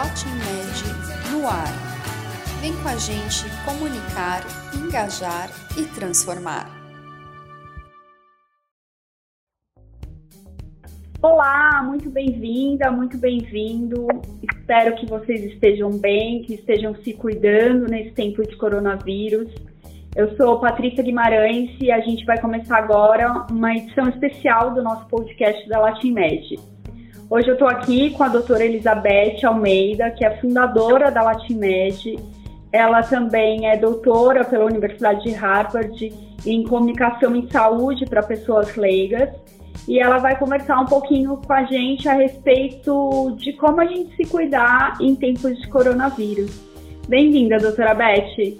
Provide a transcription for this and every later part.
LatinMed no ar. Vem com a gente comunicar, engajar e transformar. Olá, muito bem-vinda, muito bem-vindo. Espero que vocês estejam bem, que estejam se cuidando nesse tempo de coronavírus. Eu sou Patrícia Guimarães e a gente vai começar agora uma edição especial do nosso podcast da LatinMed. Hoje eu estou aqui com a doutora Elizabeth Almeida, que é fundadora da LatinMed. Ela também é doutora pela Universidade de Harvard em comunicação em saúde para pessoas leigas. E ela vai conversar um pouquinho com a gente a respeito de como a gente se cuidar em tempos de coronavírus. Bem-vinda, doutora Beth.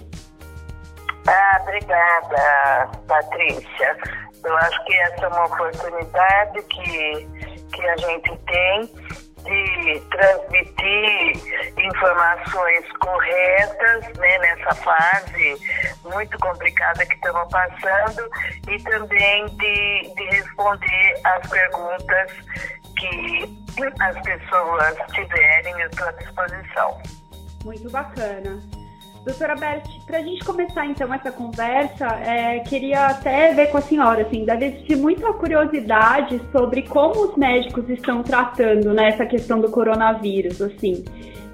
Ah, obrigada, Patrícia. Eu acho que essa é uma oportunidade que que a gente tem de transmitir informações corretas né, nessa fase muito complicada que estamos passando e também de, de responder as perguntas que as pessoas tiverem à sua disposição. Muito bacana. Doutora Bert, para a gente começar então essa conversa, é, queria até ver com a senhora, assim, deve existir muita curiosidade sobre como os médicos estão tratando né, essa questão do coronavírus, assim.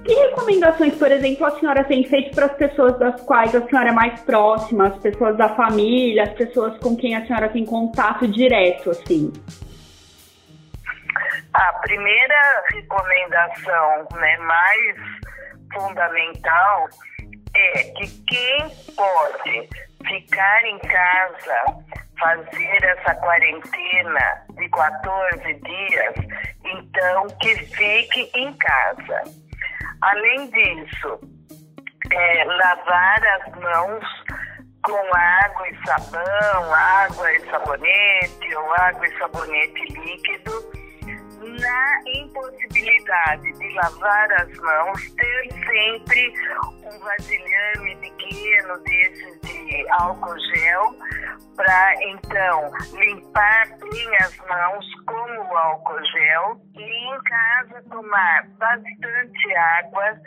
Que recomendações, por exemplo, a senhora tem feito para as pessoas das quais a senhora é mais próxima, as pessoas da família, as pessoas com quem a senhora tem contato direto, assim? A primeira recomendação né, mais fundamental é que quem pode ficar em casa, fazer essa quarentena de 14 dias, então que fique em casa. Além disso, é, lavar as mãos com água e sabão, água e sabonete ou água e sabonete líquido na impossibilidade de lavar as mãos, ter sempre um vasilhame pequeno desses de álcool gel para então limpar bem as mãos com o álcool gel e em casa tomar bastante água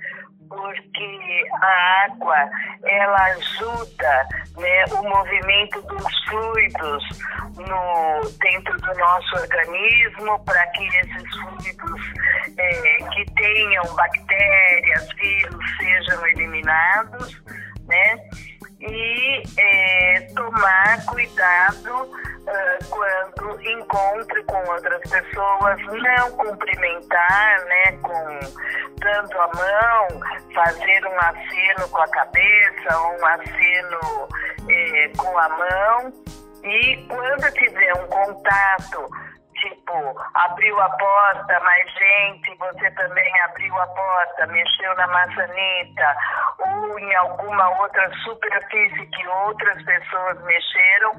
porque a água ela ajuda né, o movimento dos fluidos no, dentro do nosso organismo para que esses fluidos é, que tenham bactérias, vírus sejam eliminados, né? E é, tomar cuidado uh, quando encontre com outras pessoas, não cumprimentar, né, com dando a mão, fazer um aceno com a cabeça, um aceno é, com a mão. E quando tiver um contato tipo, abriu a porta, mais gente, você também abriu a porta, mexeu na maçaneta, ou em alguma outra superfície que outras pessoas mexeram,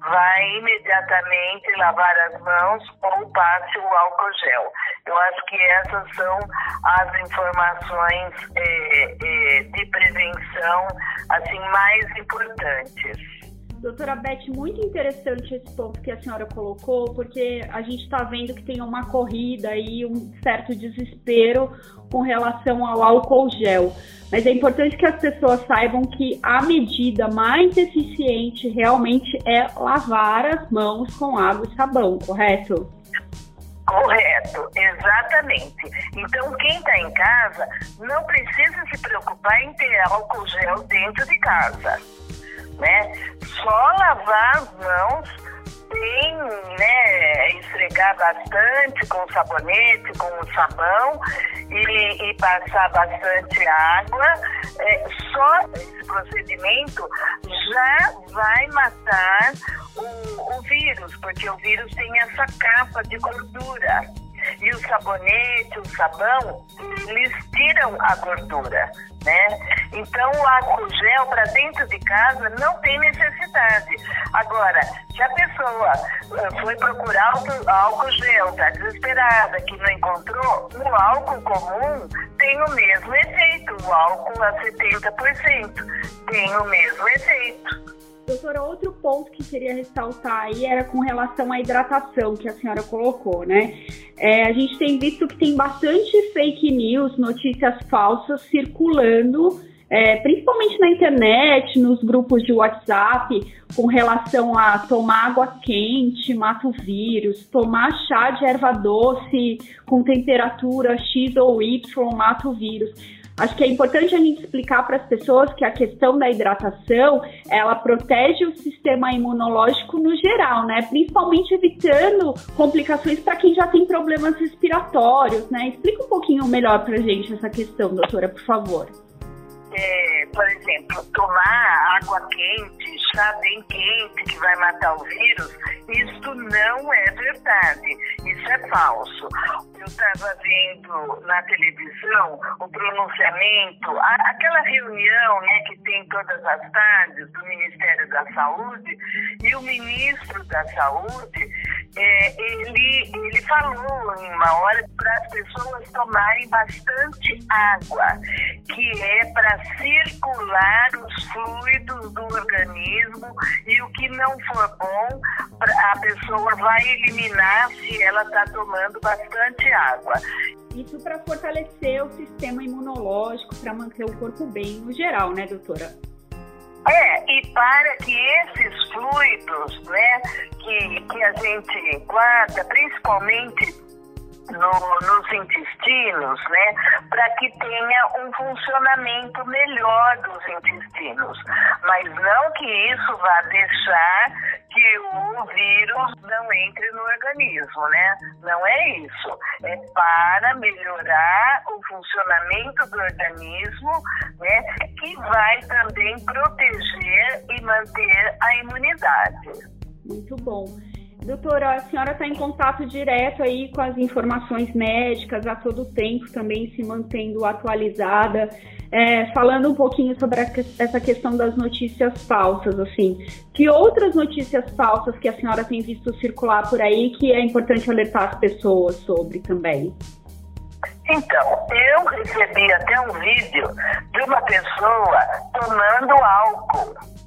vai imediatamente lavar as mãos ou passe o álcool gel. Eu acho que essas são as informações é, é, de prevenção assim mais importantes. Doutora Beth, muito interessante esse ponto que a senhora colocou, porque a gente está vendo que tem uma corrida e um certo desespero com relação ao álcool gel. Mas é importante que as pessoas saibam que a medida mais eficiente realmente é lavar as mãos com água e sabão, correto? Correto, exatamente. Então, quem está em casa não precisa se preocupar em ter álcool gel dentro de casa né? Só lavar as mãos sem né, esfregar bastante com sabonete, com sabão e, e passar bastante água. É, só esse procedimento já vai matar o, o vírus, porque o vírus tem essa capa de gordura. E o sabonete, o sabão, eles tiram a gordura, né? Então o álcool gel para dentro de casa não tem necessidade. Agora, se a pessoa eh, foi procurar álcool gel, está desesperada, que não encontrou, o álcool comum tem o mesmo efeito, o álcool a 70% tem o mesmo efeito. Doutora, outro ponto que queria ressaltar aí era com relação à hidratação que a senhora colocou, né? é, a gente tem visto que tem bastante fake news, notícias falsas circulando, é, principalmente na internet, nos grupos de WhatsApp, com relação a tomar água quente mata o vírus, tomar chá de erva doce com temperatura X ou Y mata o vírus. Acho que é importante a gente explicar para as pessoas que a questão da hidratação, ela protege o sistema imunológico no geral, né? Principalmente evitando complicações para quem já tem problemas respiratórios, né? Explica um pouquinho melhor para a gente essa questão, doutora, por favor. É, por exemplo, tomar água quente, chá bem quente que vai matar o vírus, isso não é verdade, isso é falso. Eu estava vendo na televisão o pronunciamento, a, aquela reunião né, que tem todas as tardes do Ministério da Saúde, e o ministro da Saúde, é, ele, ele falou em uma hora para as pessoas tomarem bastante água, que é para circular os fluidos do organismo e o que não for bom, a pessoa vai eliminar se ela está tomando bastante água. Isso para fortalecer o sistema imunológico, para manter o corpo bem no geral, né, doutora? É, e para que esses fluidos, né, que, que a gente guarda, principalmente no, nos intestinos, né, para que tenha um funcionamento melhor dos intestinos. Mas não que isso vá deixar que o vírus não entre no organismo, né? Não é isso. É para melhorar o funcionamento do organismo, né? Que vai também proteger e manter a imunidade. Muito bom. Doutora, a senhora está em contato direto aí com as informações médicas a todo tempo, também se mantendo atualizada. É, falando um pouquinho sobre essa questão das notícias falsas, assim, que outras notícias falsas que a senhora tem visto circular por aí que é importante alertar as pessoas sobre também? Então, eu recebi até um vídeo de uma pessoa tomando álcool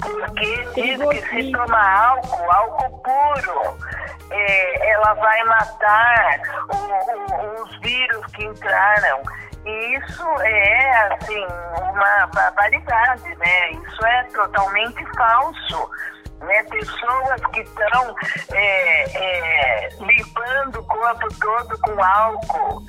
porque diz que se tomar álcool, álcool puro, é, ela vai matar o, o, os vírus que entraram. E isso é, assim, uma barbaridade, né? Isso é totalmente falso. Né? Pessoas que estão é, é, limpando o corpo todo com álcool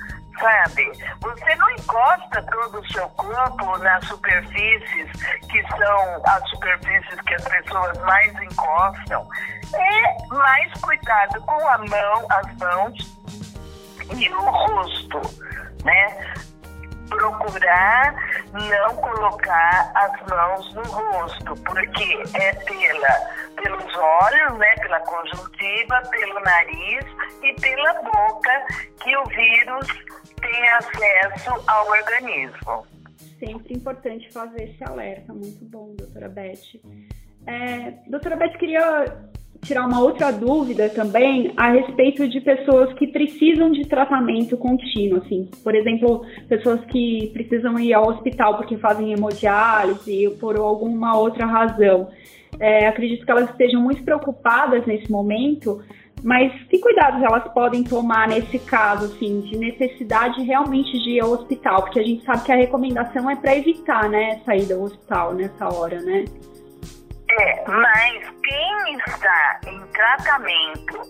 sabe? Você não encosta todo o seu corpo nas superfícies que são as superfícies que as pessoas mais encostam. É mais cuidado com a mão, as mãos e o rosto, né? Procurar não colocar as mãos no rosto, porque é pela, pelos olhos, né, pela conjuntiva, pelo nariz e pela boca que o vírus tem acesso ao organismo. Sempre importante fazer esse alerta. Muito bom, doutora Beth. É, doutora Beth, queria tirar uma outra dúvida também a respeito de pessoas que precisam de tratamento contínuo, assim, por exemplo, pessoas que precisam ir ao hospital porque fazem hemodiálise ou por alguma outra razão. É, acredito que elas estejam muito preocupadas nesse momento mas que cuidados elas podem tomar nesse caso, assim, de necessidade realmente de ir ao hospital? Porque a gente sabe que a recomendação é para evitar, né, sair do hospital nessa hora, né? É, mas quem está em tratamento,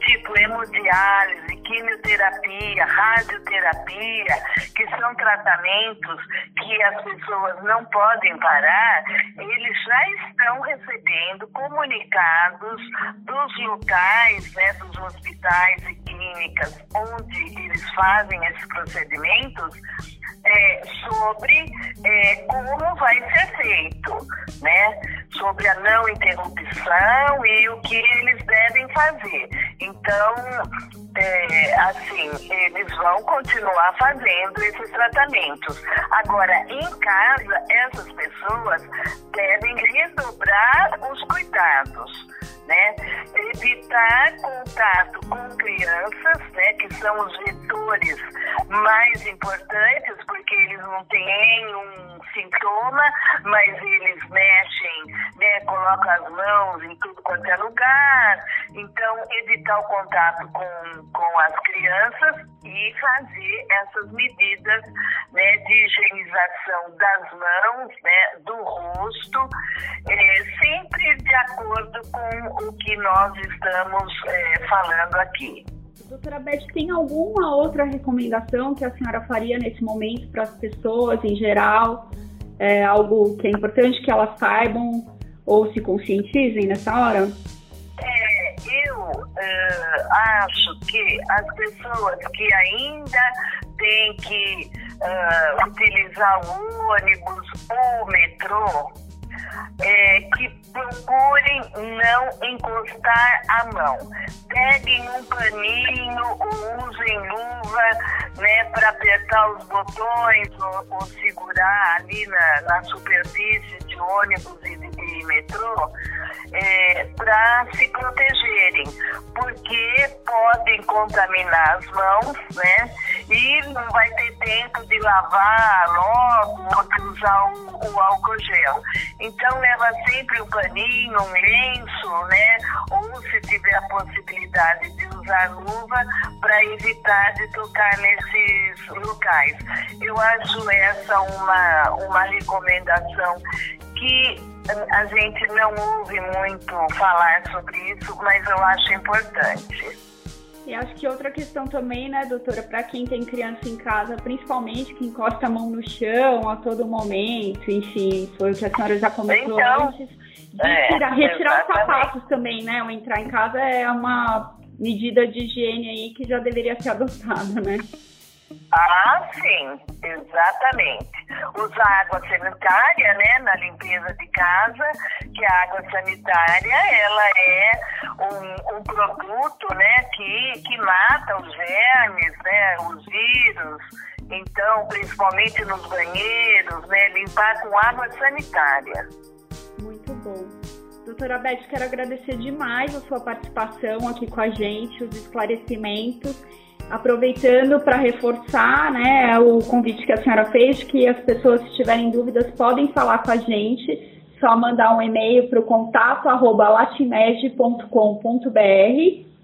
tipo hemodiálise, quimioterapia, radioterapia, que são tratamentos que as pessoas não podem parar, eles já estão recebendo comunicados dos locais, né, dos hospitais e clínicas onde eles fazem esses procedimentos é, sobre é, como vai ser feito, né? Sobre a não interrupção e o que eles devem fazer. Então, é, assim, eles vão continuar fazendo esses tratamentos. Agora, em casa, essas pessoas devem redobrar os cuidados, né? Evitar contato com crianças, né, que são os vetores mais importantes, porque eles não têm nenhum sintoma, mas eles mexem, né, colocam as mãos em tudo quanto é lugar. Então, evitar o contato com, com as crianças e fazer essas medidas né, de higienização das mãos, né, do rosto, é, sempre de acordo com o que nós estamos é, falando aqui. Doutora Beth, tem alguma outra recomendação que a senhora faria nesse momento para as pessoas em geral? É algo que é importante que elas saibam ou se conscientizem nessa hora? É, eu uh, acho que as pessoas que ainda têm que uh, utilizar o ônibus ou o metrô, é, que procurem não encostar a mão. Peguem um paninho ou usem luva né, para apertar os botões ou, ou segurar ali na, na, superfície de ônibus e, e metrô é, para se protegerem, porque podem contaminar as mãos, né? E não vai ter tempo de lavar logo ou de usar o, o álcool gel. Então leva sempre um paninho, um lenço, né? Ou se tiver a possibilidade de usar luva para evitar de tocar nesses locais. Eu acho essa uma, uma recomendação que a gente não ouve muito falar sobre isso, mas eu acho importante. E acho que outra questão também, né, doutora, para quem tem criança em casa, principalmente que encosta a mão no chão a todo momento, enfim, foi o que a senhora já comentou então, antes, de é, tirar, retirar os sapatos também, né? O entrar em casa é uma medida de higiene aí que já deveria ser adotada, né? Ah, sim, exatamente. Usar água sanitária, né, na limpeza de casa, que a água sanitária, ela é um, um produto, né, que, que mata os germes, né, os vírus. Então, principalmente nos banheiros, né, limpar com água sanitária. Muito bom. Doutora Beth, quero agradecer demais a sua participação aqui com a gente, os esclarecimentos aproveitando para reforçar né, o convite que a senhora fez, que as pessoas que tiverem dúvidas podem falar com a gente, só mandar um e-mail para o contato arroba latimed.com.br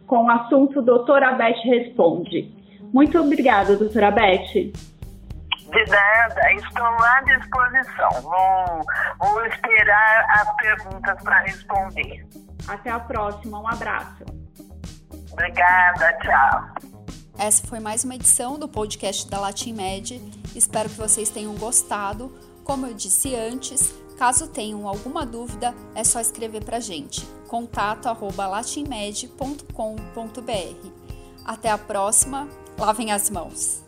com o assunto Doutora Beth Responde. Muito obrigada, doutora Beth. De nada, estou à disposição. Vou, vou esperar as perguntas para responder. Até a próxima, um abraço. Obrigada, tchau. Essa foi mais uma edição do podcast da Latim Med. Espero que vocês tenham gostado. Como eu disse antes, caso tenham alguma dúvida, é só escrever para gente. contato@latimmed.com.br. Até a próxima. Lavem as mãos.